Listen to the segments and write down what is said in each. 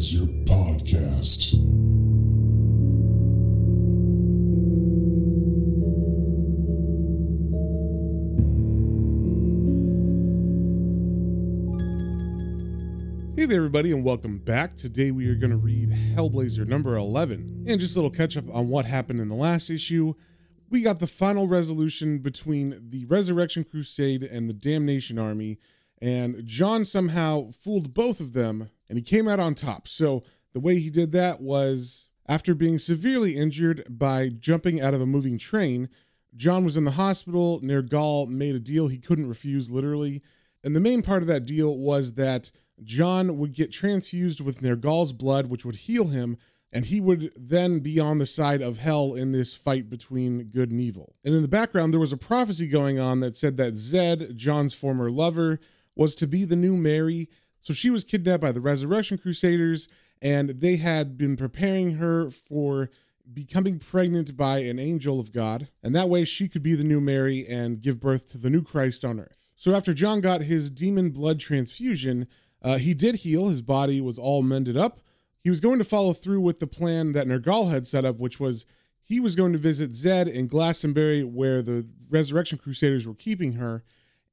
Hellblazer Podcast. Hey there, everybody, and welcome back. Today we are going to read Hellblazer number 11. And just a little catch up on what happened in the last issue. We got the final resolution between the Resurrection Crusade and the Damnation Army, and John somehow fooled both of them, and he came out on top. So the way he did that was after being severely injured by jumping out of a moving train. John was in the hospital. Nergal made a deal he couldn't refuse, literally. And the main part of that deal was that John would get transfused with Nergal's blood, which would heal him, and he would then be on the side of hell in this fight between good and evil. And in the background, there was a prophecy going on that said that Zed, John's former lover, was to be the new Mary. So she was kidnapped by the Resurrection Crusaders, and they had been preparing her for becoming pregnant by an angel of God. And that way she could be the new Mary and give birth to the new Christ on earth. So after John got his demon blood transfusion, uh, he did heal. His body was all mended up. He was going to follow through with the plan that Nergal had set up, which was he was going to visit Zed in Glastonbury, where the Resurrection Crusaders were keeping her.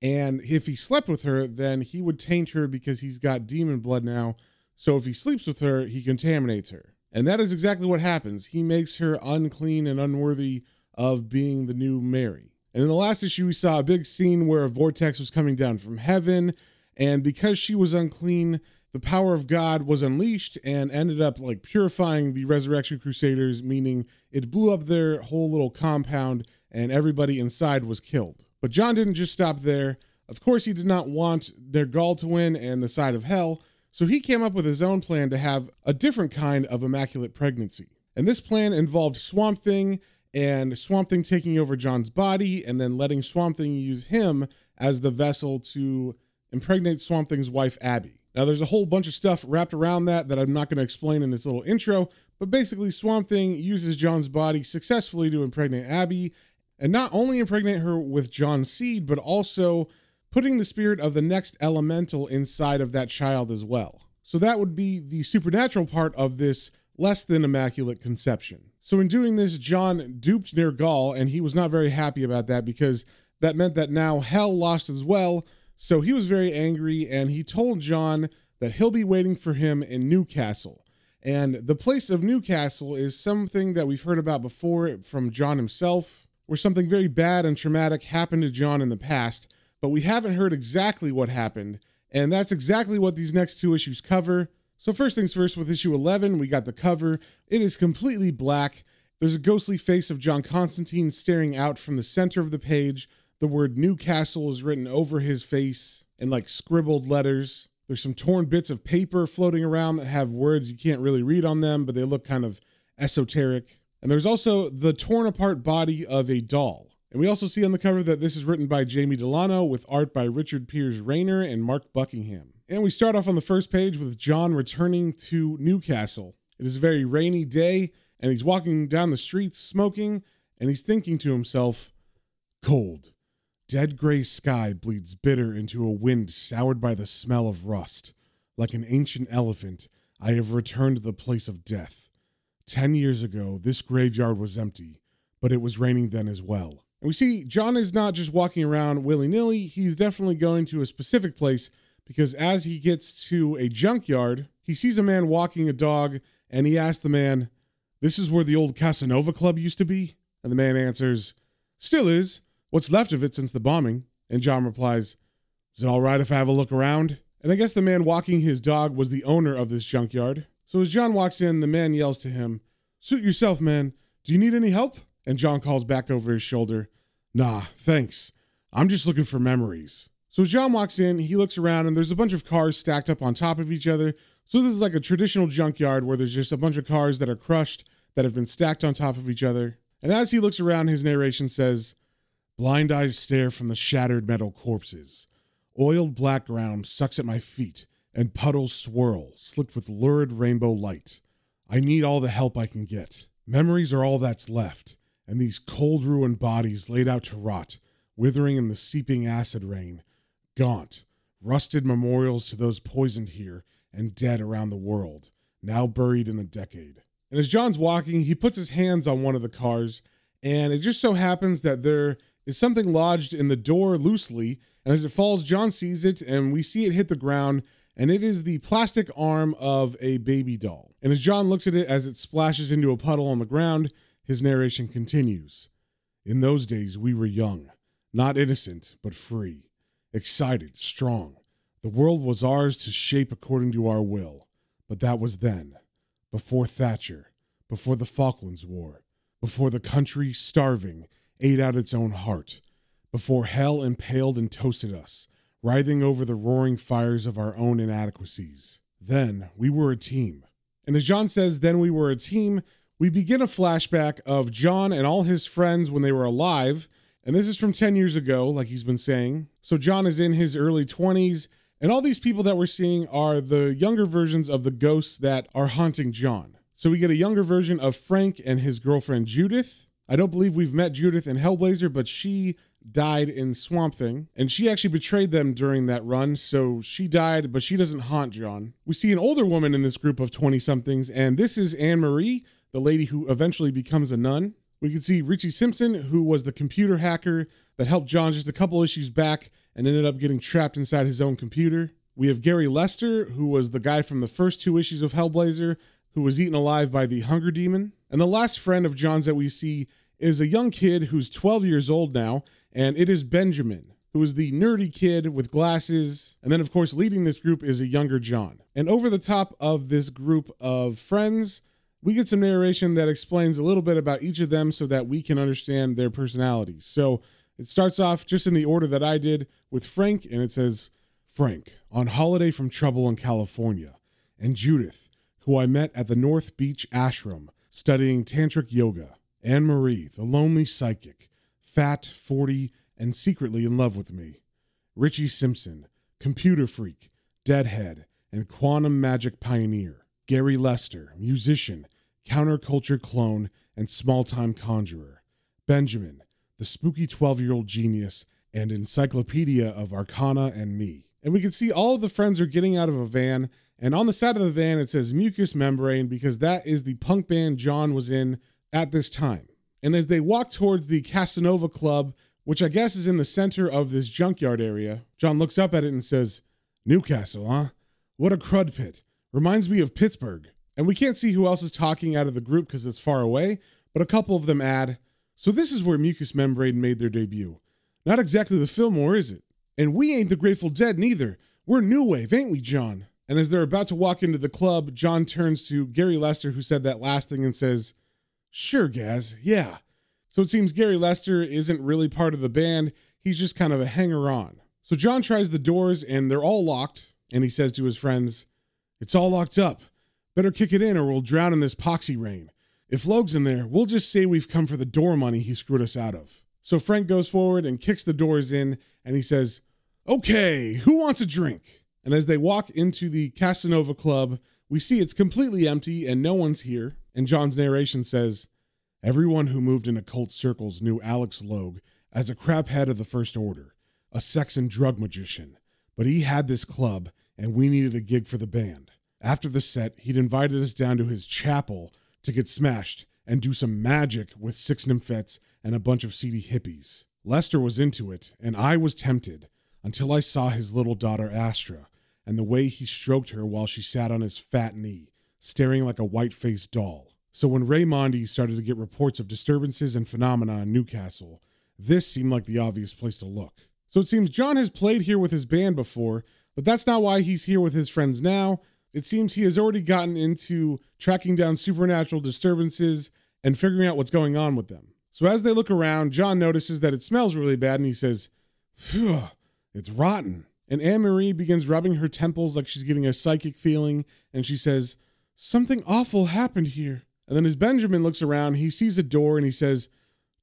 And if he slept with her, then he would taint her because he's got demon blood now. So if he sleeps with her, he contaminates her. And that is exactly what happens. He makes her unclean and unworthy of being the new Mary. And in the last issue, we saw a big scene where a vortex was coming down from heaven and because she was unclean, the power of God was unleashed and ended up like purifying the Resurrection Crusaders, meaning it blew up their whole little compound and everybody inside was killed. But John didn't just stop there. Of course, he did not want Nergal to win and the side of hell, so he came up with his own plan to have a different kind of immaculate pregnancy. And this plan involved Swamp Thing and Swamp Thing taking over John's body and then letting Swamp Thing use him as the vessel to impregnate Swamp Thing's wife, Abby. Now, there's a whole bunch of stuff wrapped around that that I'm not going to explain in this little intro, but basically, Swamp Thing uses John's body successfully to impregnate Abby, and not only impregnate her with John's seed, but also putting the spirit of the next elemental inside of that child as well. So, that would be the supernatural part of this less than immaculate conception. So, in doing this, John duped Nergal, and he was not very happy about that because that meant that now hell lost as well so he was very angry and he told John that he'll be waiting for him in Newcastle. And the place of Newcastle is something that we've heard about before from John himself, where something very bad and traumatic happened to John in the past, but we haven't heard exactly what happened. And that's exactly what these next two issues cover. So, first things first, with issue 11, we got the cover. It is completely black. There's a ghostly face of John Constantine staring out from the center of the page. The word Newcastle is written over his face in like scribbled letters. There's some torn bits of paper floating around that have words you can't really read on them, but they look kind of esoteric. And there's also the torn apart body of a doll. And we also see on the cover that this is written by Jamie Delano with art by Richard Piers Rayner and Mark Buckingham. And we start off on the first page with John returning to Newcastle. It is a very rainy day, and he's walking down the streets smoking, and he's thinking to himself, cold. Dead gray sky bleeds bitter into a wind soured by the smell of rust. Like an ancient elephant, I have returned to the place of death. Ten years ago, this graveyard was empty, but it was raining then as well. And we see John is not just walking around willy nilly, he's definitely going to a specific place because as he gets to a junkyard, he sees a man walking a dog and he asks the man, This is where the old Casanova Club used to be? And the man answers, Still is what's left of it since the bombing. And John replies, Is it all right if I have a look around? And I guess the man walking his dog was the owner of this junkyard. So as John walks in, the man yells to him, Suit yourself, man. Do you need any help? And John calls back over his shoulder, Nah, thanks. I'm just looking for memories. So John walks in, he looks around and there's a bunch of cars stacked up on top of each other. So this is like a traditional junkyard where there's just a bunch of cars that are crushed that have been stacked on top of each other. And as he looks around, his narration says, Blind eyes stare from the shattered metal corpses. Oiled black ground sucks at my feet, and puddles swirl, slicked with lurid rainbow light. I need all the help I can get. Memories are all that's left, and these cold ruined bodies laid out to rot, withering in the seeping acid rain. Gaunt, rusted memorials to those poisoned here and dead around the world. now buried in the decade. And as John's walking, he puts his hands on one of the cars, and it just so happens that there is something lodged in the door loosely. And as it falls, John sees it, and we see it hit the ground, and it is the plastic arm of a baby doll. And as John looks at it as it splashes into a puddle on the ground, his narration continues. In those days, we were young, not innocent, but free, excited, strong. The world was ours to shape according to our will. But that was then, before Thatcher, before the Falklands War, before the country, starving, ate out its own heart, before hell impaled and toasted us, writhing over the roaring fires of our own inadequacies. Then we were a team. And as John says, then we were a team, we begin a flashback of John and all his friends when they were alive. And this is from 10 years ago, like he's been saying. So John is in his early 20s. And all these people that we're seeing are the younger versions of the ghosts that are haunting John. So we get a younger version of Frank and his girlfriend Judith. I don't believe we've met Judith in Hellblazer, but she died in Swamp Thing, and she actually betrayed them during that run, so she died, but she doesn't haunt John. We see an older woman in this group of 20 somethings, and this is Anne Marie, the lady who eventually becomes a nun. We can see Richie Simpson, who was the computer hacker that helped John just a couple issues back and ended up getting trapped inside his own computer. We have Gary Lester, who was the guy from the first two issues of Hellblazer, who was eaten alive by the Hunger Demon. And the last friend of John's that we see is a young kid who's 12 years old now, and it is Benjamin, who is the nerdy kid with glasses. And then, of course, leading this group is a younger John. And over the top of this group of friends, we get some narration that explains a little bit about each of them so that we can understand their personalities. So it starts off just in the order that I did with Frank, and it says Frank, on holiday from trouble in California, and Judith, who I met at the North Beach ashram studying tantric yoga. Anne Marie, the lonely psychic, fat, 40, and secretly in love with me. Richie Simpson, computer freak, deadhead, and quantum magic pioneer. Gary Lester, musician, counterculture clone, and small time conjurer. Benjamin, the spooky 12 year old genius and encyclopedia of arcana and me. And we can see all of the friends are getting out of a van, and on the side of the van it says mucous membrane because that is the punk band John was in at this time. And as they walk towards the Casanova Club, which I guess is in the center of this junkyard area, John looks up at it and says, Newcastle, huh? What a crud pit. Reminds me of Pittsburgh. And we can't see who else is talking out of the group because it's far away, but a couple of them add, So this is where Mucous Membrane made their debut. Not exactly the Fillmore, is it? And we ain't the Grateful Dead neither. We're New Wave, ain't we, John? And as they're about to walk into the club, John turns to Gary Lester, who said that last thing, and says, Sure, Gaz, yeah. So it seems Gary Lester isn't really part of the band, he's just kind of a hanger on. So John tries the doors, and they're all locked, and he says to his friends, It's all locked up. Better kick it in, or we'll drown in this poxy rain. If Logue's in there, we'll just say we've come for the door money he screwed us out of. So Frank goes forward and kicks the doors in, and he says, Okay, who wants a drink? And as they walk into the Casanova Club, we see it's completely empty and no one's here. And John's narration says, Everyone who moved in occult circles knew Alex Logue as a craphead of the First Order, a sex and drug magician. But he had this club, and we needed a gig for the band. After the set, he'd invited us down to his chapel to get smashed and do some magic with six nymphets and a bunch of seedy hippies. Lester was into it, and I was tempted until I saw his little daughter Astra and the way he stroked her while she sat on his fat knee, staring like a white faced doll. So when Raimondi started to get reports of disturbances and phenomena in Newcastle, this seemed like the obvious place to look. So it seems John has played here with his band before, but that's not why he's here with his friends now. It seems he has already gotten into tracking down supernatural disturbances and figuring out what's going on with them. So as they look around, John notices that it smells really bad and he says, Phew, it's rotten. And Anne Marie begins rubbing her temples like she's getting a psychic feeling, and she says, Something awful happened here. And then as Benjamin looks around, he sees a door and he says,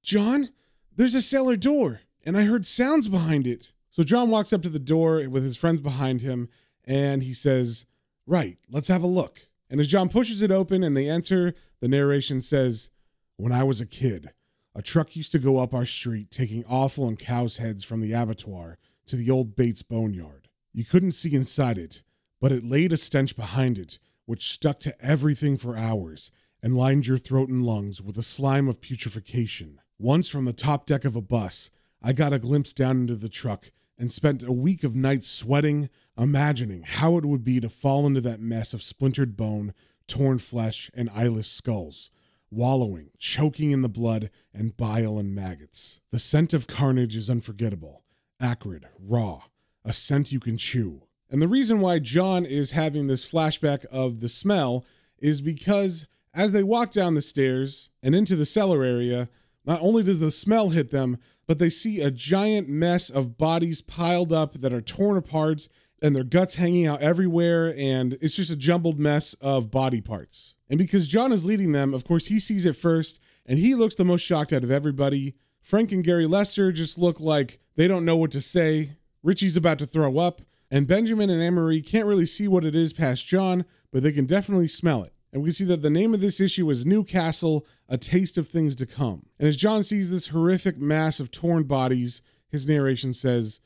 John, there's a cellar door, and I heard sounds behind it. So John walks up to the door with his friends behind him, and he says, Right, let's have a look. And as John pushes it open and they enter, the narration says, When I was a kid, a truck used to go up our street taking offal and cow's heads from the abattoir to the old Bates boneyard. You couldn't see inside it, but it laid a stench behind it which stuck to everything for hours and lined your throat and lungs with a slime of putrefaction. Once from the top deck of a bus, I got a glimpse down into the truck and spent a week of nights sweating, imagining how it would be to fall into that mess of splintered bone, torn flesh, and eyeless skulls, wallowing, choking in the blood and bile and maggots. The scent of carnage is unforgettable, acrid, raw, a scent you can chew. And the reason why John is having this flashback of the smell is because as they walk down the stairs and into the cellar area, not only does the smell hit them, but they see a giant mess of bodies piled up that are torn apart and their guts hanging out everywhere. And it's just a jumbled mess of body parts. And because John is leading them, of course, he sees it first and he looks the most shocked out of everybody. Frank and Gary Lester just look like they don't know what to say. Richie's about to throw up, and Benjamin and Anne-Marie can't really see what it is past John, but they can definitely smell it. And we can see that the name of this issue is Newcastle, A Taste of Things to Come. And as John sees this horrific mass of torn bodies, his narration says,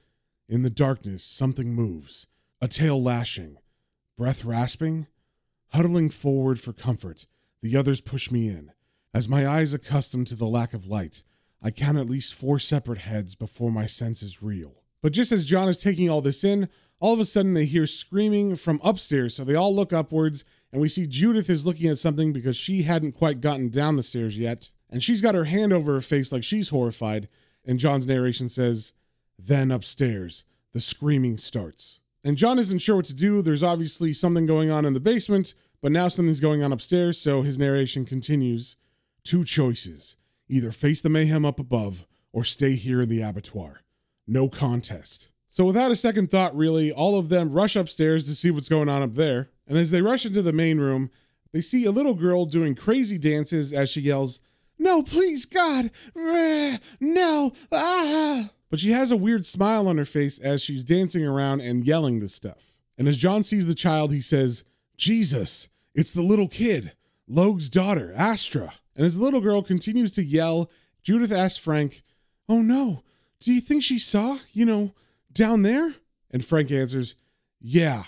In the darkness, something moves, a tail lashing, breath rasping, huddling forward for comfort. The others push me in. As my eyes accustomed to the lack of light, I count at least four separate heads before my senses reel. But just as John is taking all this in, all of a sudden they hear screaming from upstairs. So they all look upwards, and we see Judith is looking at something because she hadn't quite gotten down the stairs yet. And she's got her hand over her face like she's horrified. And John's narration says, Then upstairs, the screaming starts. And John isn't sure what to do. There's obviously something going on in the basement, but now something's going on upstairs. So his narration continues Two choices either face the mayhem up above or stay here in the abattoir. No contest. So, without a second thought, really, all of them rush upstairs to see what's going on up there. And as they rush into the main room, they see a little girl doing crazy dances as she yells, No, please, God! No! Ah! But she has a weird smile on her face as she's dancing around and yelling this stuff. And as John sees the child, he says, Jesus, it's the little kid, Logue's daughter, Astra. And as the little girl continues to yell, Judith asks Frank, Oh no, do you think she saw, you know, down there? And Frank answers, Yeah,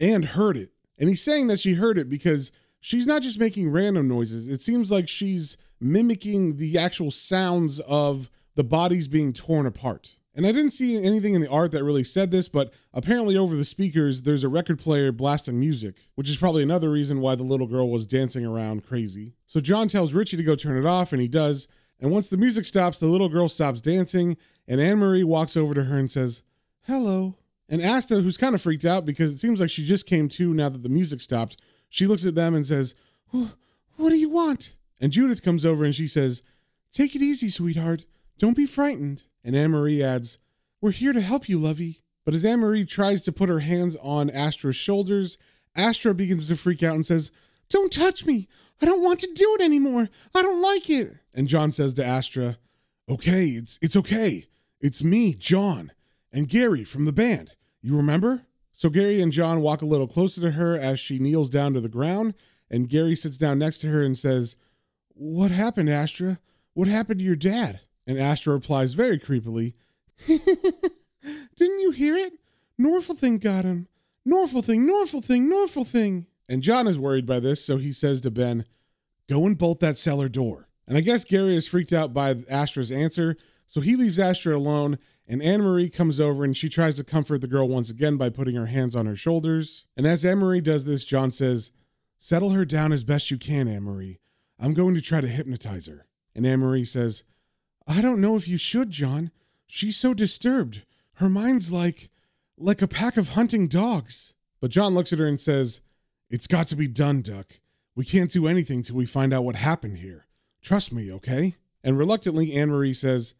and heard it. And he's saying that she heard it because she's not just making random noises. It seems like she's mimicking the actual sounds of the bodies being torn apart. And I didn't see anything in the art that really said this, but apparently over the speakers, there's a record player blasting music, which is probably another reason why the little girl was dancing around crazy. So John tells Richie to go turn it off, and he does. And once the music stops, the little girl stops dancing, and Anne Marie walks over to her and says, Hello. And Astra, who's kind of freaked out because it seems like she just came to now that the music stopped, she looks at them and says, What do you want? And Judith comes over and she says, Take it easy, sweetheart. Don't be frightened. And Anne Marie adds, We're here to help you, lovey. But as Anne Marie tries to put her hands on Astra's shoulders, Astra begins to freak out and says, Don't touch me. I don't want to do it anymore. I don't like it. And John says to Astra, Okay, it's it's okay. It's me, John, and Gary from the band. You remember? So Gary and John walk a little closer to her as she kneels down to the ground, and Gary sits down next to her and says, What happened, Astra? What happened to your dad? And Astra replies very creepily, Didn't you hear it? Norful thing got him. Norful thing, Norful thing, Norful thing. And John is worried by this, so he says to Ben, Go and bolt that cellar door. And I guess Gary is freaked out by Astra's answer, so he leaves Astra alone, and Anne Marie comes over and she tries to comfort the girl once again by putting her hands on her shoulders. And as Anne Marie does this, John says, Settle her down as best you can, Anne Marie. I'm going to try to hypnotize her. And Anne Marie says, I don't know if you should, John. She's so disturbed. Her mind's like like a pack of hunting dogs. But John looks at her and says, It's got to be done, Duck. We can't do anything till we find out what happened here. Trust me, okay? And reluctantly, Anne Marie says,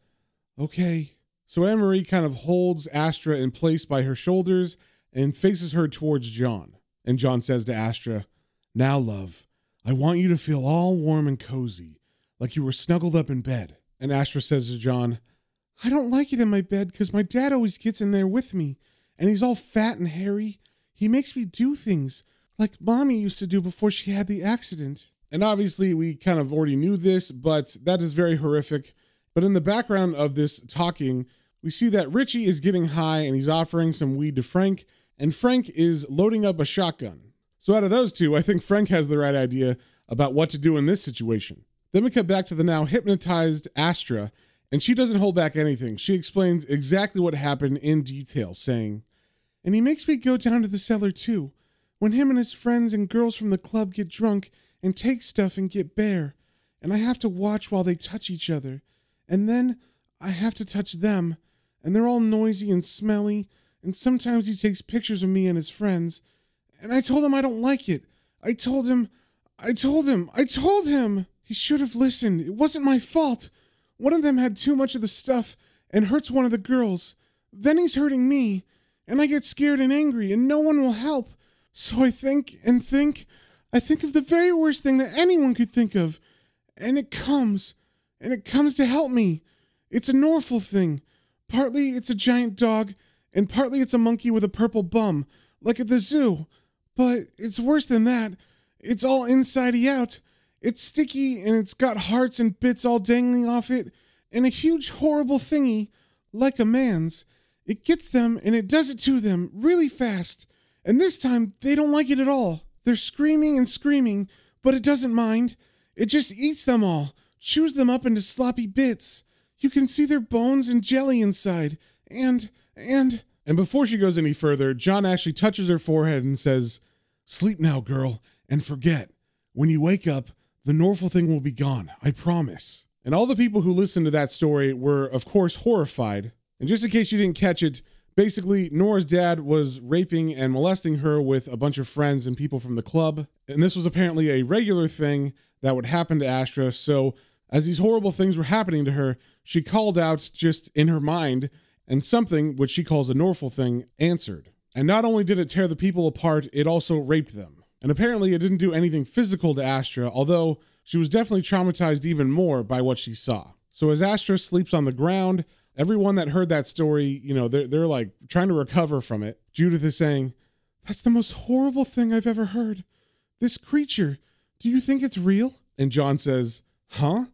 Okay. So Anne Marie kind of holds Astra in place by her shoulders and faces her towards John. And John says to Astra, Now, love, I want you to feel all warm and cozy, like you were snuggled up in bed. And Astra says to John, I don't like it in my bed because my dad always gets in there with me, and he's all fat and hairy. He makes me do things like mommy used to do before she had the accident. And obviously, we kind of already knew this, but that is very horrific. But in the background of this talking, we see that Richie is getting high and he's offering some weed to Frank, and Frank is loading up a shotgun. So out of those two, I think Frank has the right idea about what to do in this situation. Then we cut back to the now hypnotized Astra, and she doesn't hold back anything. She explains exactly what happened in detail, saying, And he makes me go down to the cellar too. When him and his friends and girls from the club get drunk and take stuff and get bare, and I have to watch while they touch each other. And then I have to touch them, and they're all noisy and smelly, and sometimes he takes pictures of me and his friends. And I told him I don't like it. I told him, I told him, I told him. He should have listened. It wasn't my fault. One of them had too much of the stuff and hurts one of the girls. Then he's hurting me, and I get scared and angry, and no one will help. So I think and think. I think of the very worst thing that anyone could think of. And it comes. And it comes to help me. It's a Norful thing. Partly it's a giant dog, and partly it's a monkey with a purple bum, like at the zoo. But it's worse than that. It's all insidey out. It's sticky and it's got hearts and bits all dangling off it, and a huge horrible thingy, like a man's. It gets them and it does it to them really fast. And this time they don't like it at all. They're screaming and screaming, but it doesn't mind. It just eats them all, chews them up into sloppy bits. You can see their bones and jelly inside. And, and. And before she goes any further, John actually touches her forehead and says, Sleep now, girl, and forget. When you wake up, the Norful thing will be gone, I promise. And all the people who listened to that story were, of course, horrified. And just in case you didn't catch it, basically, Nora's dad was raping and molesting her with a bunch of friends and people from the club. And this was apparently a regular thing that would happen to Astra. So, as these horrible things were happening to her, she called out just in her mind, and something, which she calls a Norful thing, answered. And not only did it tear the people apart, it also raped them. And apparently, it didn't do anything physical to Astra, although she was definitely traumatized even more by what she saw. So, as Astra sleeps on the ground, everyone that heard that story, you know, they're, they're like trying to recover from it. Judith is saying, That's the most horrible thing I've ever heard. This creature, do you think it's real? And John says, Huh?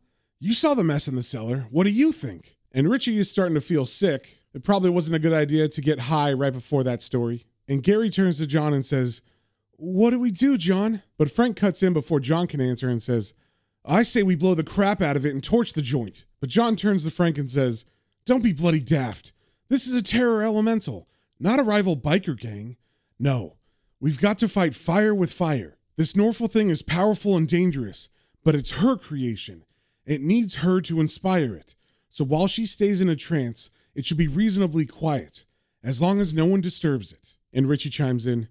You saw the mess in the cellar. What do you think? And Richie is starting to feel sick. It probably wasn't a good idea to get high right before that story. And Gary turns to John and says, What do we do, John? But Frank cuts in before John can answer and says, I say we blow the crap out of it and torch the joint. But John turns to Frank and says, Don't be bloody daft. This is a terror elemental, not a rival biker gang. No, we've got to fight fire with fire. This Norful thing is powerful and dangerous, but it's her creation. It needs her to inspire it. So while she stays in a trance, it should be reasonably quiet, as long as no one disturbs it. And Richie chimes in,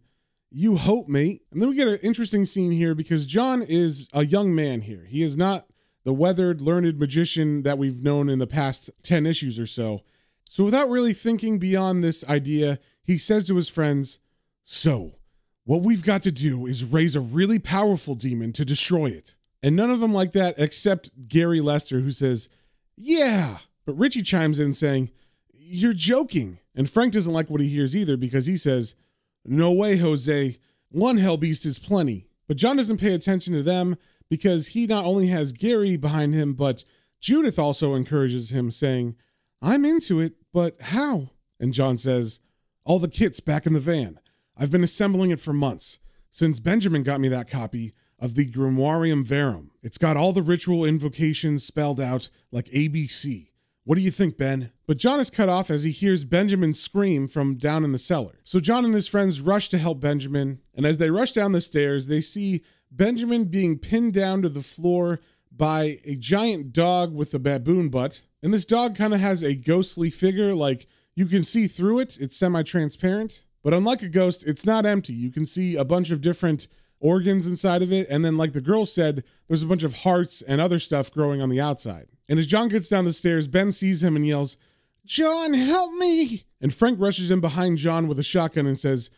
You hope, mate. And then we get an interesting scene here because John is a young man here. He is not the weathered, learned magician that we've known in the past 10 issues or so. So without really thinking beyond this idea, he says to his friends, So, what we've got to do is raise a really powerful demon to destroy it. And none of them like that except Gary Lester, who says, Yeah. But Richie chimes in saying, You're joking. And Frank doesn't like what he hears either because he says, No way, Jose. One hell beast is plenty. But John doesn't pay attention to them because he not only has Gary behind him, but Judith also encourages him, saying, I'm into it, but how? And John says, All the kit's back in the van. I've been assembling it for months. Since Benjamin got me that copy, of the Grimorium Verum. It's got all the ritual invocations spelled out like ABC. What do you think, Ben? But John is cut off as he hears Benjamin scream from down in the cellar. So John and his friends rush to help Benjamin, and as they rush down the stairs, they see Benjamin being pinned down to the floor by a giant dog with a baboon butt. And this dog kind of has a ghostly figure, like you can see through it, it's semi transparent. But unlike a ghost, it's not empty. You can see a bunch of different organs inside of it. And then, like the girl said, there's a bunch of hearts and other stuff growing on the outside. And as John gets down the stairs, Ben sees him and yells, John, help me! And Frank rushes in behind John with a shotgun and says,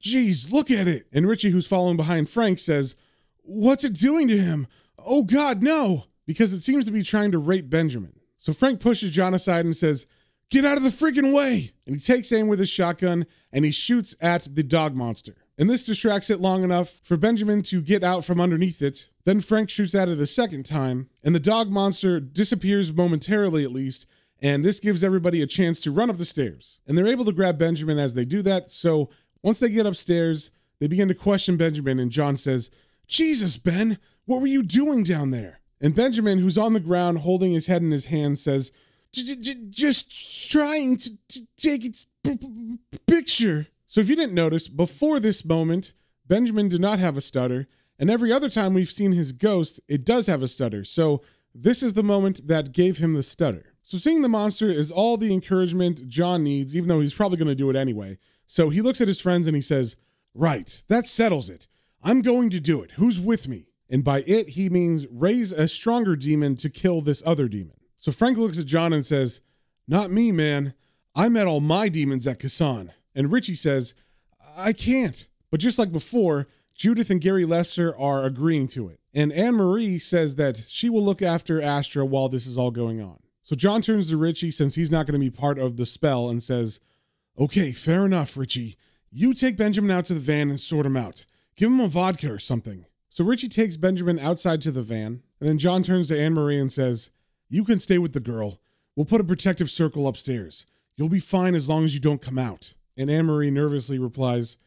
Geez, look at it. And Richie, who's following behind Frank, says, What's it doing to him? Oh God, no! Because it seems to be trying to rape Benjamin. So Frank pushes John aside and says, Get out of the freaking way! And he takes aim with his shotgun and he shoots at the dog monster. And this distracts it long enough for Benjamin to get out from underneath it. Then Frank shoots at it a second time, and the dog monster disappears momentarily at least, and this gives everybody a chance to run up the stairs. And they're able to grab Benjamin as they do that, so once they get upstairs, They begin to question Benjamin, and John says, Jesus, Ben, what were you doing down there? And Benjamin, who's on the ground holding his head in his hand, says, Just trying to take its picture. So if you didn't notice, before this moment, Benjamin did not have a stutter, and every other time we've seen his ghost, it does have a stutter. So this is the moment that gave him the stutter. So seeing the monster is all the encouragement John needs, even though he's probably going to do it anyway. So he looks at his friends and he says, Right, that settles it. I'm going to do it. Who's with me? And by it, he means raise a stronger demon to kill this other demon. So Frank looks at John and says, Not me, man. I met all my demons at Khe Sanh. And Richie says, I can't. But just like before, Judith and Gary Lester are agreeing to it. And Anne Marie says that she will look after Astra while this is all going on. So John turns to Richie since he's not going to be part of the spell and says, Okay, fair enough, Richie. You take Benjamin out to the van and sort him out. Give him a vodka or something. So Richie takes Benjamin outside to the van, and then John turns to Anne Marie and says, You can stay with the girl. We'll put a protective circle upstairs. You'll be fine as long as you don't come out. And Anne Marie nervously replies,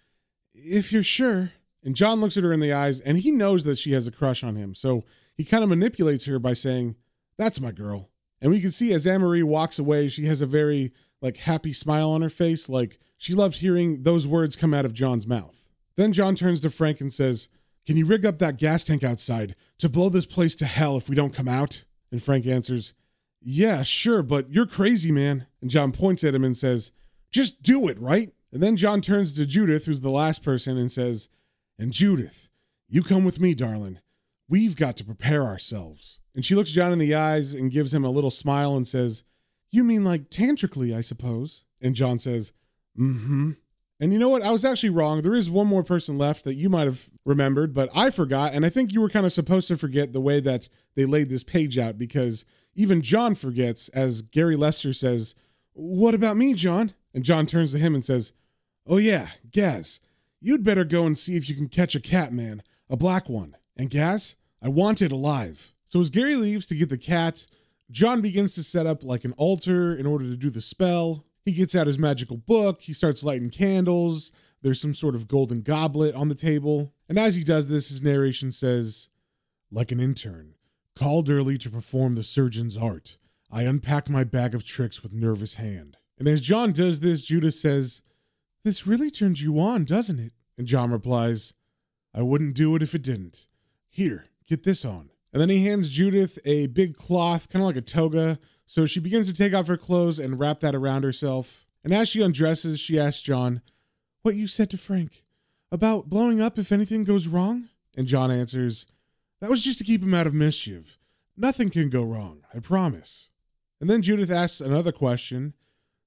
If you're sure. And John looks at her in the eyes, and he knows that she has a crush on him. So he kind of manipulates her by saying, That's my girl. And we can see as Anne Marie walks away, she has a very like happy smile on her face, like she loved hearing those words come out of John's mouth. Then John turns to Frank and says, can you rig up that gas tank outside to blow this place to hell if we don't come out? And Frank answers, Yeah, sure, but you're crazy, man. And John points at him and says, Just do it, right? And then John turns to Judith, who's the last person, and says, And Judith, you come with me, darling. We've got to prepare ourselves. And she looks John in the eyes and gives him a little smile and says, You mean like tantrically, I suppose? And John says, Mm hmm. And you know what? I was actually wrong. There is one more person left that you might have remembered, but I forgot. And I think you were kind of supposed to forget the way that they laid this page out because even John forgets, as Gary Lester says, What about me, John? And John turns to him and says, Oh, yeah, Gaz, you'd better go and see if you can catch a cat, man, a black one. And Gaz, I want it alive. So as Gary leaves to get the cat, John begins to set up like an altar in order to do the spell. He gets out his magical book, he starts lighting candles. There's some sort of golden goblet on the table. And as he does this, his narration says, Like an intern, called early to perform the surgeon's art, I unpack my bag of tricks with nervous hand. And as John does this, Judith says, This really turns you on, doesn't it? And John replies, I wouldn't do it if it didn't. Here, get this on. And then he hands Judith a big cloth, kind of like a toga, so she begins to take off her clothes and wrap that around herself. And as she undresses, she asks John, What you said to Frank about blowing up if anything goes wrong? And John answers, That was just to keep him out of mischief. Nothing can go wrong, I promise. And then Judith asks another question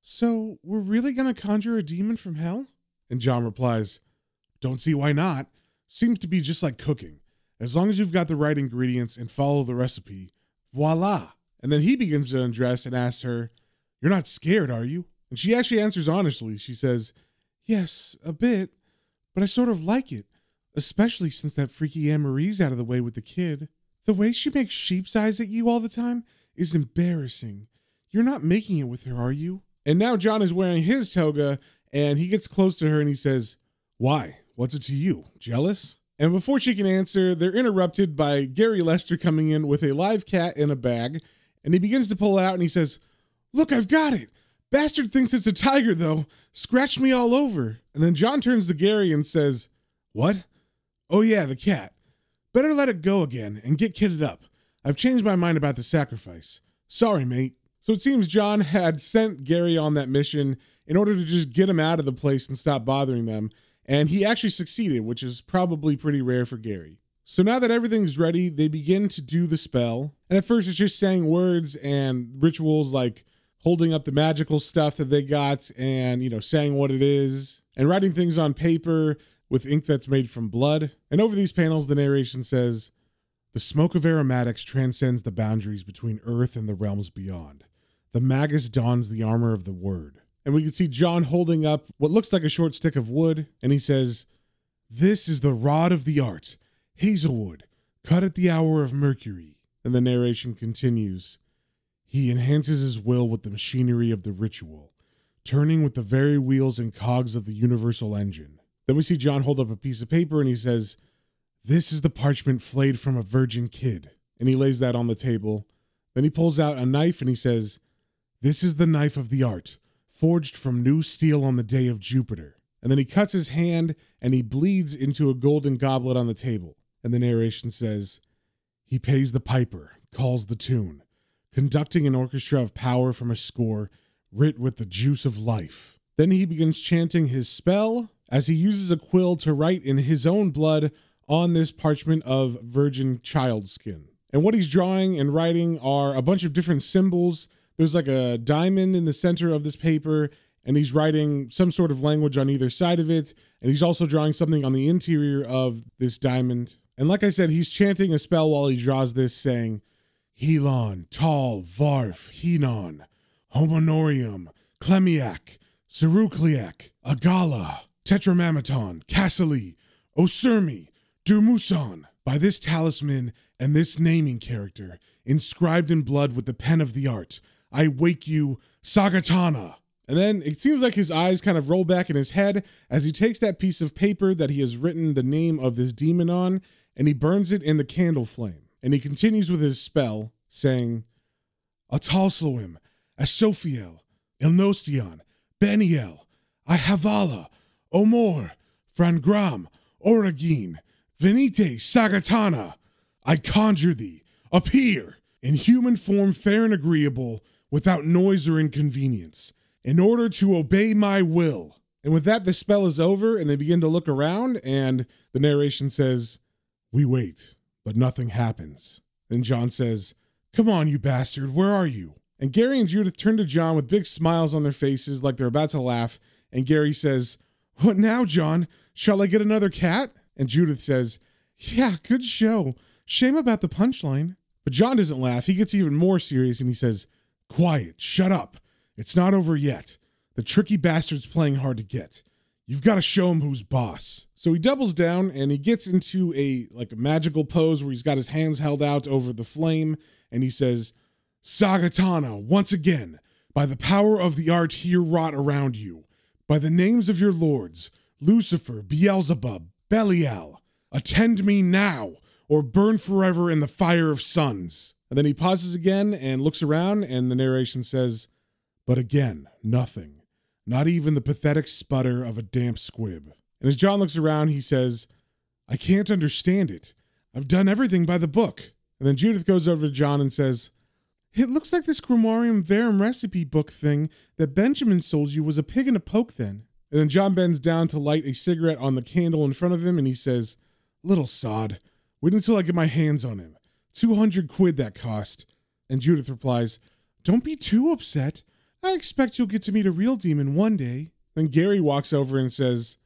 So, we're really going to conjure a demon from hell? And John replies, Don't see why not. Seems to be just like cooking. As long as you've got the right ingredients and follow the recipe, voila, and then he begins to undress and asks her, You're not scared, are you? And she actually answers honestly. She says, Yes, a bit, but I sort of like it, especially since that freaky Anne Marie's out of the way with the kid. The way she makes sheep's eyes at you all the time is embarrassing. You're not making it with her, are you? And now John is wearing his toga and he gets close to her and he says, Why? What's it to you? Jealous? And before she can answer, they're interrupted by Gary Lester coming in with a live cat in a bag and he begins to pull it out and he says, Look, I've got it. Bastard thinks it's a tiger, though. Scratched me all over. And then John turns to Gary and says, What? Oh, yeah, the cat. Better let it go again and get kitted up. I've changed my mind about the sacrifice. Sorry, mate. So it seems John had sent Gary on that mission in order to just get him out of the place and stop bothering them. And he actually succeeded, which is probably pretty rare for Gary. So now that everything's ready, they begin to do the spell. And at first, it's just saying words and rituals like holding up the magical stuff that they got and, you know, saying what it is and writing things on paper with ink that's made from blood. And over these panels, the narration says, The smoke of aromatics transcends the boundaries between earth and the realms beyond. The magus dons the armor of the word. And we can see John holding up what looks like a short stick of wood, and he says, This is the rod of the art Hazelwood, cut at the hour of Mercury. And the narration continues. He enhances his will with the machinery of the ritual, turning with the very wheels and cogs of the universal engine. Then we see John hold up a piece of paper and he says, This is the parchment flayed from a virgin kid. And he lays that on the table. Then he pulls out a knife and he says, This is the knife of the art, forged from new steel on the day of Jupiter. And then he cuts his hand and he bleeds into a golden goblet on the table. And the narration says, He pays the piper, calls the tune, conducting an orchestra of power from a score writ with the juice of life. Then he begins chanting his spell as he uses a quill to write in his own blood on this parchment of virgin child skin. And what he's drawing and writing are a bunch of different symbols. There's like a diamond in the center of this paper, and he's writing some sort of language on either side of it. And he's also drawing something on the interior of this diamond. And like I said, he's chanting a spell while he draws this, saying, Helon, Tal, Varf, Henon, Homonorium, Clemiac, Cerukliac, Agala, Tetramamaton, Cassili, Osurmi, Durmuson. By this talisman and this naming character, inscribed in blood with the pen of the art, I wake you, Sagatana. And then it seems like his eyes kind of roll back in his head as he takes that piece of paper that he has written the name of this demon on and he burns it in the candle flame. And he continues with his spell, saying, Atalsloim, Asophiel, Ilnostion, Beniel, Ihavala, Omor, Frangram, Oragine, Venite Sagatana. I conjure thee, appear, in human form fair and agreeable, without noise or inconvenience, in order to obey my will. And with that, the spell is over, and they begin to look around, and the narration says, We wait, but nothing happens. Then John says, Come on, you bastard, where are you? And Gary and Judith turn to John with big smiles on their faces like they're about to laugh. And Gary says, What now, John? Shall I get another cat? And Judith says, Yeah, good show. Shame about the punchline. But John doesn't laugh. He gets even more serious and he says, Quiet, shut up. It's not over yet. The tricky bastard's playing hard to get. You've got to show him who's boss. So he doubles down and he gets into a like a magical pose where he's got his hands held out over the flame and he says, Sagatana, once again, by the power of the art here wrought around you, by the names of your lords, Lucifer, Beelzebub, Belial, attend me now, or burn forever in the fire of suns. And then he pauses again and looks around, and the narration says, But again, nothing. Not even the pathetic sputter of a damp squib. And as John looks around, he says, I can't understand it. I've done everything by the book. And then Judith goes over to John and says, It looks like this Grimorium Verum recipe book thing that Benjamin sold you was a pig in a poke then. And then John bends down to light a cigarette on the candle in front of him and he says, Little sod, wait until I get my hands on him. 200 quid that cost. And Judith replies, Don't be too upset. I expect you'll get to meet a real demon one day. Then Gary walks over and says,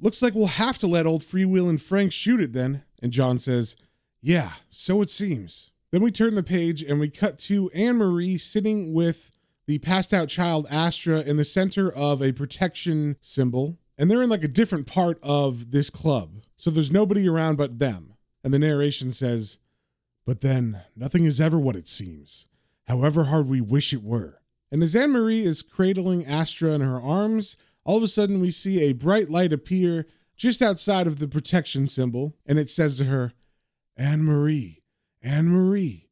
Looks like we'll have to let old Freewheelin' Frank shoot it then. And John says, Yeah, so it seems. Then we turn the page and we cut to Anne Marie sitting with the passed out child Astra in the center of a protection symbol. And they're in like a different part of this club. So there's nobody around but them. And the narration says, But then, nothing is ever what it seems, however hard we wish it were. And as Anne Marie is cradling Astra in her arms, all of a sudden we see a bright light appear just outside of the protection symbol, and it says to her, Anne Marie, Anne Marie,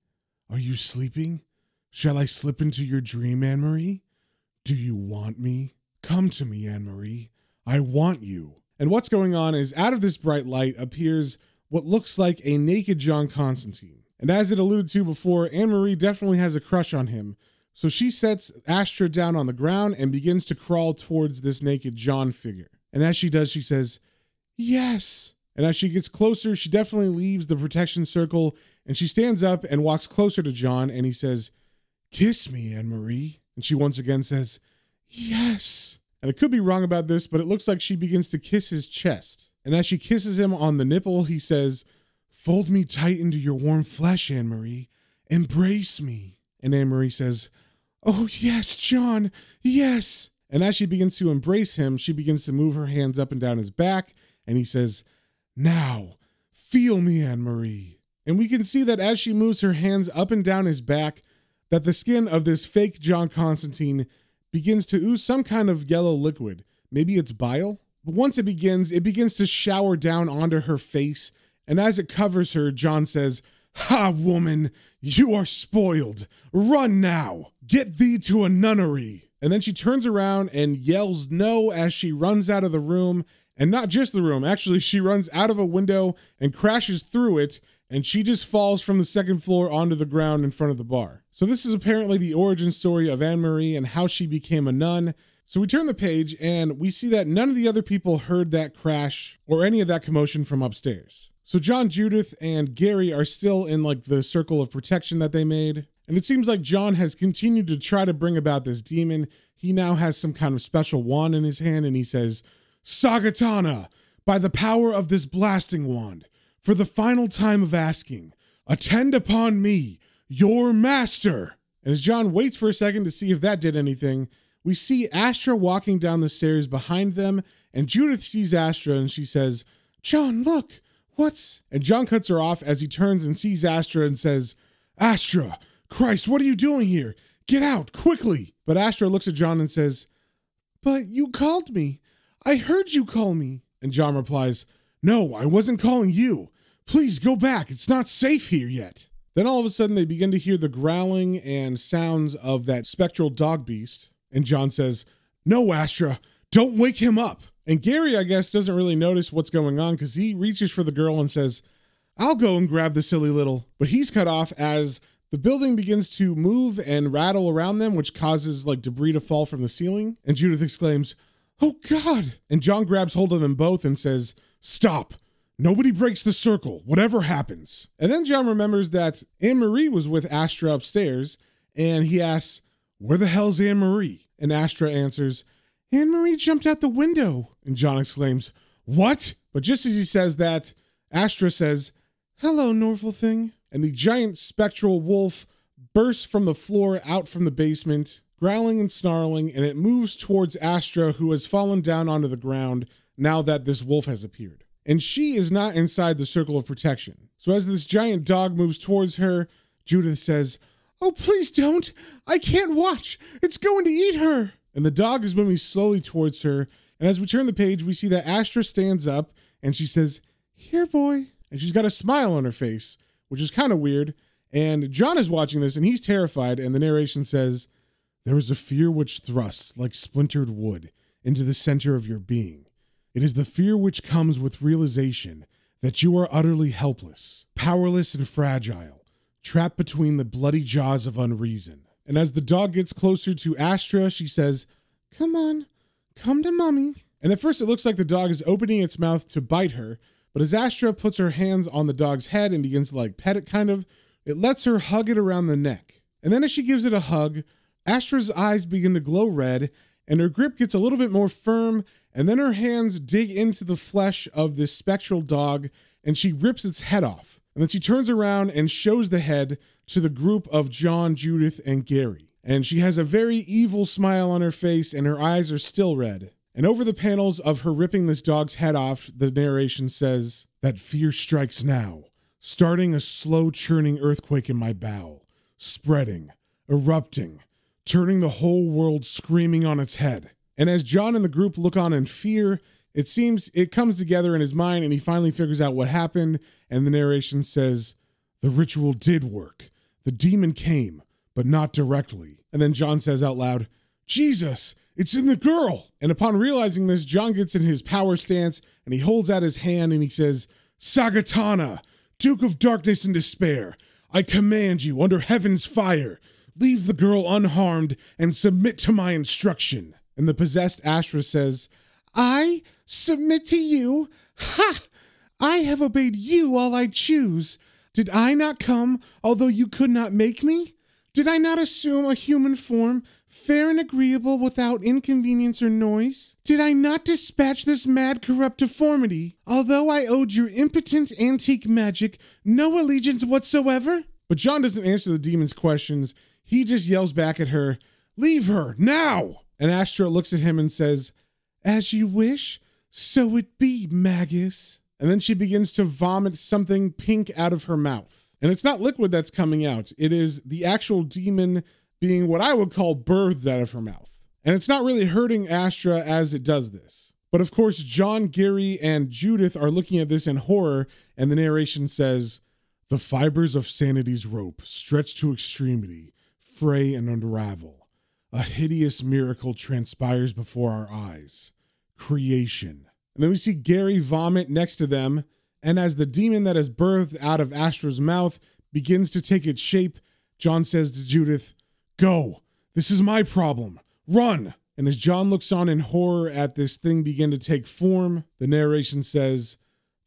are you sleeping? Shall I slip into your dream, Anne Marie? Do you want me? Come to me, Anne Marie. I want you. And what's going on is out of this bright light appears what looks like a naked John Constantine. And as it alluded to before, Anne Marie definitely has a crush on him. So she sets Astra down on the ground and begins to crawl towards this naked John figure. And as she does, she says, Yes. And as she gets closer, she definitely leaves the protection circle and she stands up and walks closer to John and he says, Kiss me, Anne Marie. And she once again says, Yes. And I could be wrong about this, but it looks like she begins to kiss his chest. And as she kisses him on the nipple, he says, Fold me tight into your warm flesh, Anne Marie. Embrace me. And Anne Marie says, Oh, yes, John, yes. And as she begins to embrace him, she begins to move her hands up and down his back. And he says, Now, feel me, Anne Marie. And we can see that as she moves her hands up and down his back, that the skin of this fake John Constantine begins to ooze some kind of yellow liquid. Maybe it's bile. But once it begins, it begins to shower down onto her face. And as it covers her, John says, Ha, woman, you are spoiled. Run now. Get thee to a nunnery. And then she turns around and yells no as she runs out of the room. And not just the room, actually, she runs out of a window and crashes through it. And she just falls from the second floor onto the ground in front of the bar. So, this is apparently the origin story of Anne Marie and how she became a nun. So, we turn the page and we see that none of the other people heard that crash or any of that commotion from upstairs. So John, Judith, and Gary are still in like the circle of protection that they made. And it seems like John has continued to try to bring about this demon. He now has some kind of special wand in his hand and he says, Sagatana, by the power of this blasting wand, for the final time of asking, attend upon me, your master. And as John waits for a second to see if that did anything, we see Astra walking down the stairs behind them, and Judith sees Astra and she says, John, look, What's. And John cuts her off as he turns and sees Astra and says, Astra, Christ, what are you doing here? Get out, quickly. But Astra looks at John and says, But you called me. I heard you call me. And John replies, No, I wasn't calling you. Please go back. It's not safe here yet. Then all of a sudden, they begin to hear the growling and sounds of that spectral dog beast. And John says, No, Astra, don't wake him up. And Gary, I guess, doesn't really notice what's going on because he reaches for the girl and says, I'll go and grab the silly little. But he's cut off as the building begins to move and rattle around them, which causes like debris to fall from the ceiling. And Judith exclaims, Oh God. And John grabs hold of them both and says, Stop. Nobody breaks the circle, whatever happens. And then John remembers that Anne Marie was with Astra upstairs and he asks, Where the hell's Anne Marie? And Astra answers, Anne Marie jumped out the window. And John exclaims, What? But just as he says that, Astra says, Hello, Norful thing. And the giant spectral wolf bursts from the floor out from the basement, growling and snarling, and it moves towards Astra, who has fallen down onto the ground now that this wolf has appeared. And she is not inside the circle of protection. So as this giant dog moves towards her, Judith says, Oh, please don't. I can't watch. It's going to eat her. And the dog is moving slowly towards her. And as we turn the page, we see that Astra stands up and she says, Here, boy. And she's got a smile on her face, which is kind of weird. And John is watching this and he's terrified. And the narration says, There is a fear which thrusts like splintered wood into the center of your being. It is the fear which comes with realization that you are utterly helpless, powerless, and fragile, trapped between the bloody jaws of unreason. And as the dog gets closer to Astra, she says, Come on, come to mommy. And at first, it looks like the dog is opening its mouth to bite her, but as Astra puts her hands on the dog's head and begins to like pet it kind of, it lets her hug it around the neck. And then as she gives it a hug, Astra's eyes begin to glow red and her grip gets a little bit more firm. And then her hands dig into the flesh of this spectral dog and she rips its head off. And then she turns around and shows the head to the group of John, Judith, and Gary. And she has a very evil smile on her face and her eyes are still red. And over the panels of her ripping this dog's head off, the narration says, That fear strikes now, starting a slow churning earthquake in my bowel, spreading, erupting, turning the whole world screaming on its head. And as John and the group look on in fear, it seems it comes together in his mind and he finally figures out what happened. And the narration says, The ritual did work. The demon came, but not directly. And then John says out loud, Jesus, it's in the girl. And upon realizing this, John gets in his power stance and he holds out his hand and he says, Sagatana, Duke of Darkness and Despair, I command you under heaven's fire, leave the girl unharmed and submit to my instruction. And the possessed Astra says, I submit to you? Ha! I have obeyed you all I choose. Did I not come, although you could not make me? Did I not assume a human form, fair and agreeable without inconvenience or noise? Did I not dispatch this mad, corrupt deformity, although I owed your impotent antique magic no allegiance whatsoever? But John doesn't answer the demon's questions. He just yells back at her, Leave her, now! And Astra looks at him and says, As you wish, so it be, Magus. And then she begins to vomit something pink out of her mouth. And it's not liquid that's coming out, it is the actual demon being what I would call birthed out of her mouth. And it's not really hurting Astra as it does this. But of course, John, Gary, and Judith are looking at this in horror, and the narration says, The fibers of sanity's rope stretch to extremity, fray and unravel. A hideous miracle transpires before our eyes creation. And then we see Gary vomit next to them, and as the demon that is birthed out of Astra's mouth begins to take its shape, John says to Judith, Go, this is my problem. Run. And as John looks on in horror at this thing begin to take form, the narration says,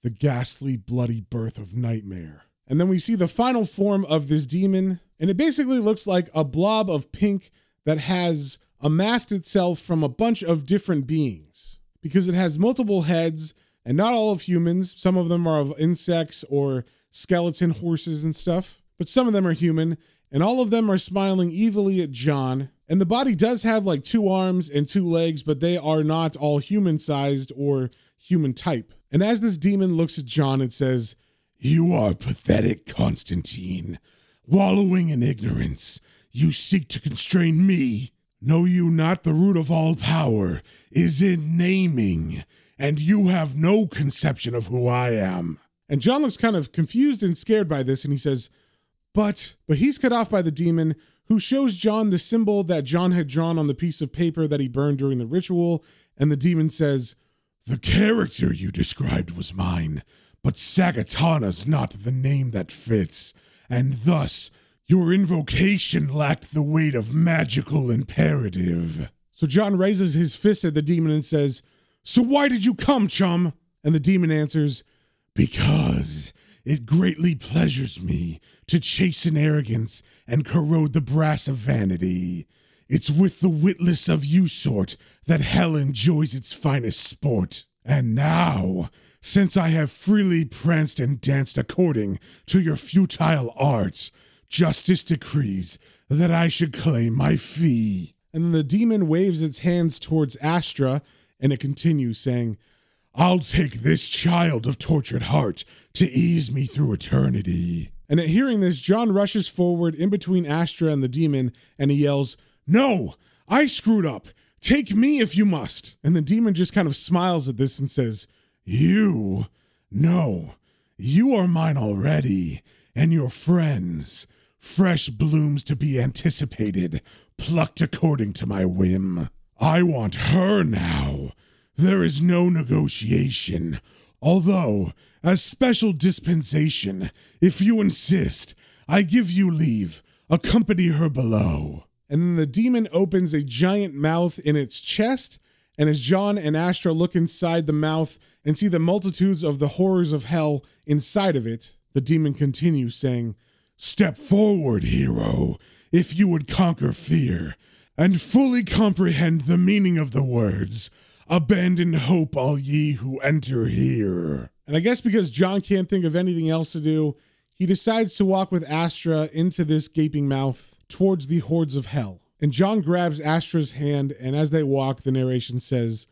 The ghastly, bloody birth of nightmare. And then we see the final form of this demon, and it basically looks like a blob of pink that has amassed itself from a bunch of different beings because it has multiple heads and not all of humans. Some of them are of insects or skeleton horses and stuff, but some of them are human, and all of them are smiling evilly at John. And the body does have like two arms and two legs, but they are not all human sized or human type. And as this demon looks at John, it says, You are pathetic, Constantine. Wallowing in ignorance, you seek to constrain me. Know you not the root of all power is in naming, and you have no conception of who I am. And John looks kind of confused and scared by this, and he says, But, but he's cut off by the demon, who shows John the symbol that John had drawn on the piece of paper that he burned during the ritual. And the demon says, The character you described was mine, but Sagatana's not the name that fits, and thus your invocation lacked the weight of magical imperative. So John raises his fist at the demon and says, So why did you come, chum? And the demon answers, Because it greatly pleasures me to chasten arrogance and corrode the brass of vanity. It's with the witless of you sort that hell enjoys its finest sport. And now, since I have freely pranced and danced according to your futile arts, justice decrees that I should claim my fee. And the demon waves its hands towards Astra, and it continues saying, I'll take this child of tortured heart to ease me through eternity. And at hearing this, John rushes forward in between Astra and the demon, and he yells, No, I screwed up. Take me if you must. And the demon just kind of smiles at this and says, You? No, you are mine already, and your friends. Fresh blooms to be anticipated, plucked according to my whim. I want her now. There is no negotiation. Although, as special dispensation, if you insist, I give you leave. Accompany her below. And then the demon opens a giant mouth in its chest, and as John and Astra look inside the mouth and see the multitudes of the horrors of hell inside of it, the demon continues saying, Step forward, hero, if you would conquer fear, and fully comprehend the meaning of the words. Abandon hope, all ye who enter here. And I guess because John can't think of anything else to do, he decides to walk with Astra into this gaping mouth towards the hordes of hell. And John grabs Astra's hand, and as they walk, the narration says,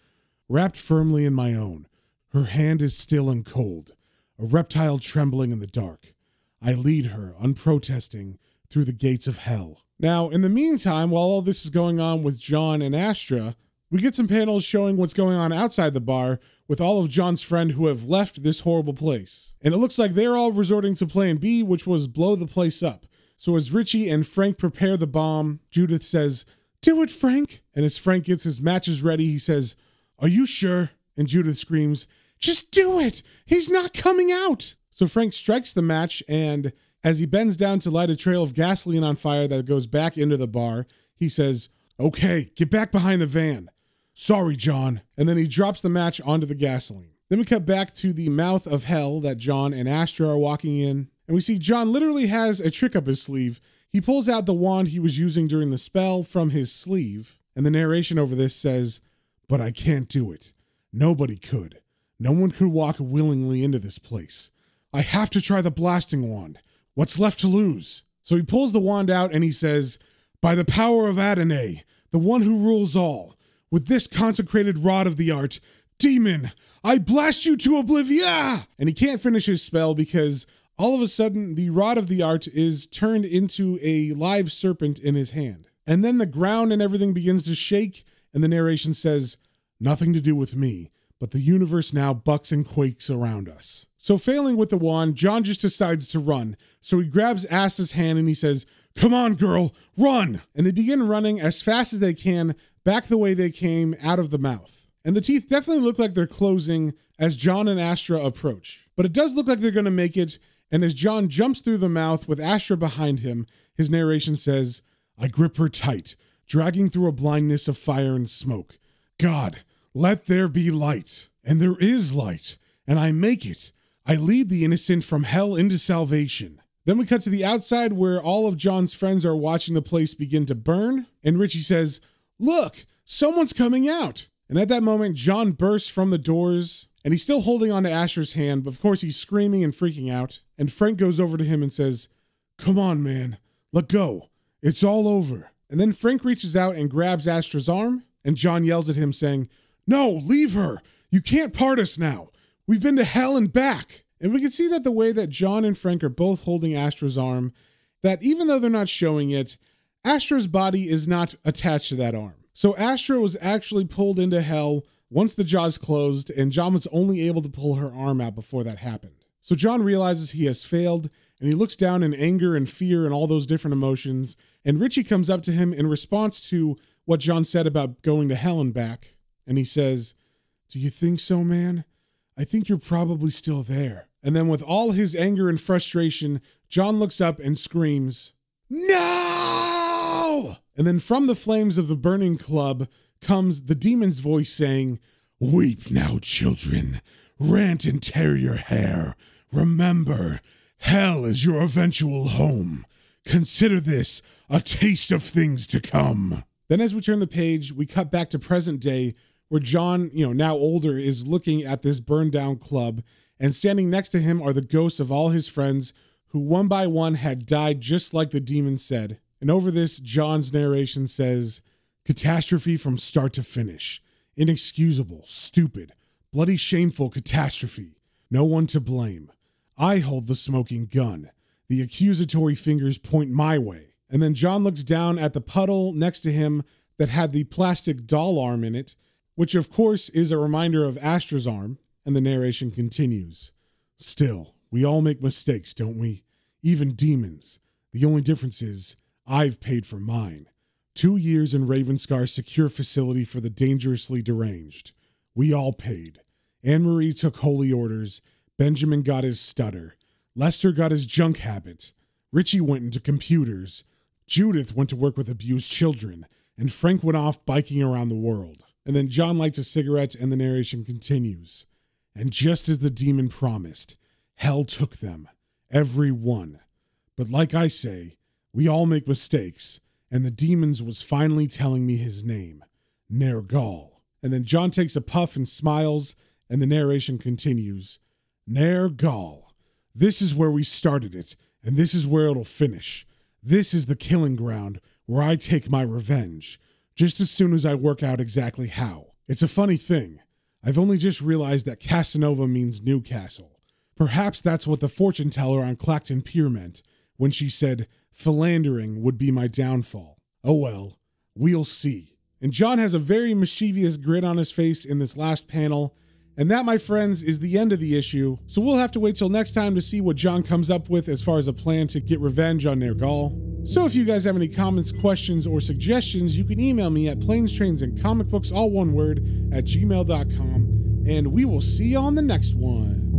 Wrapped firmly in my own, her hand is still and cold, a reptile trembling in the dark. I lead her, unprotesting, through the gates of hell. Now, in the meantime, while all this is going on with John and Astra, we get some panels showing what's going on outside the bar with all of John's friend who have left this horrible place. And it looks like they're all resorting to plan B, which was blow the place up. So as Richie and Frank prepare the bomb, Judith says, Do it, Frank. And as Frank gets his matches ready, he says, Are you sure? And Judith screams, Just do it! He's not coming out! So Frank strikes the match, and as he bends down to light a trail of gasoline on fire that goes back into the bar, he says, Okay, get back behind the van. Sorry, John. And then he drops the match onto the gasoline. Then we cut back to the mouth of hell that John and Astra are walking in, and we see John literally has a trick up his sleeve. He pulls out the wand he was using during the spell from his sleeve, and the narration over this says, But I can't do it. Nobody could. No one could walk willingly into this place. I have to try the blasting wand. What's left to lose? So he pulls the wand out and he says, By the power of Adonai, the one who rules all, with this consecrated rod of the art, demon, I blast you to oblivion! And he can't finish his spell because all of a sudden the rod of the art is turned into a live serpent in his hand. And then the ground and everything begins to shake, and the narration says, Nothing to do with me, but the universe now bucks and quakes around us. So, failing with the wand, John just decides to run. So he grabs Astra's hand and he says, Come on, girl, run! And they begin running as fast as they can back the way they came out of the mouth. And the teeth definitely look like they're closing as John and Astra approach. But it does look like they're going to make it. And as John jumps through the mouth with Astra behind him, his narration says, I grip her tight, dragging through a blindness of fire and smoke. God, let there be light. And there is light, and I make it. I lead the innocent from hell into salvation. Then we cut to the outside where all of John's friends are watching the place begin to burn. And Richie says, Look, someone's coming out. And at that moment, John bursts from the doors and he's still holding on to Astra's hand, but of course he's screaming and freaking out. And Frank goes over to him and says, Come on, man, let go. It's all over. And then Frank reaches out and grabs Astra's arm, and John yells at him, saying, No, leave her. You can't part us now. We've been to hell and back. And we can see that the way that John and Frank are both holding Astra's arm, that even though they're not showing it, Astra's body is not attached to that arm. So Astra was actually pulled into hell once the jaws closed, and John was only able to pull her arm out before that happened. So John realizes he has failed, and he looks down in anger and fear and all those different emotions. And Richie comes up to him in response to what John said about going to hell and back. And he says, Do you think so, man? I think you're probably still there. And then, with all his anger and frustration, John looks up and screams, No! And then, from the flames of the burning club comes the demon's voice saying, Weep now, children. Rant and tear your hair. Remember, hell is your eventual home. Consider this a taste of things to come. Then, as we turn the page, we cut back to present day where John, you know, now older, is looking at this burned down club and standing next to him are the ghosts of all his friends who one by one had died just like the demon said. And over this, John's narration says, Catastrophe from start to finish. Inexcusable, stupid, bloody shameful catastrophe. No one to blame. I hold the smoking gun. The accusatory fingers point my way. And then John looks down at the puddle next to him that had the plastic doll arm in it, which of course is a reminder of Astra's arm, and the narration continues. Still, we all make mistakes, don't we? Even demons. The only difference is I've paid for mine. Two years in Ravenscar's secure facility for the dangerously deranged. We all paid. Anne Marie took holy orders. Benjamin got his stutter. Lester got his junk habit. Richie went into computers. Judith went to work with abused children. And Frank went off biking around the world. And then John lights a cigarette and the narration continues. And just as the demon promised, hell took them, every one. But like I say, we all make mistakes, and the demons was finally telling me his name, Nergal. And then John takes a puff and smiles, and the narration continues. Nergal. This is where we started it, and this is where it'll finish. This is the killing ground where I take my revenge, just as soon as I work out exactly how. It's a funny thing. I've only just realized that Casanova means Newcastle. Perhaps that's what the fortune teller on Clacton Pier meant when she said philandering would be my downfall. Oh well, we'll see. And John has a very mischievous grin on his face in this last panel. And that, my friends, is the end of the issue. So we'll have to wait till next time to see what John comes up with as far as a plan to get revenge on Nergal. So if you guys have any comments, questions, or suggestions, you can email me at planes, trains, and comic books, all one word, at gmail.com. And we will see you on the next one.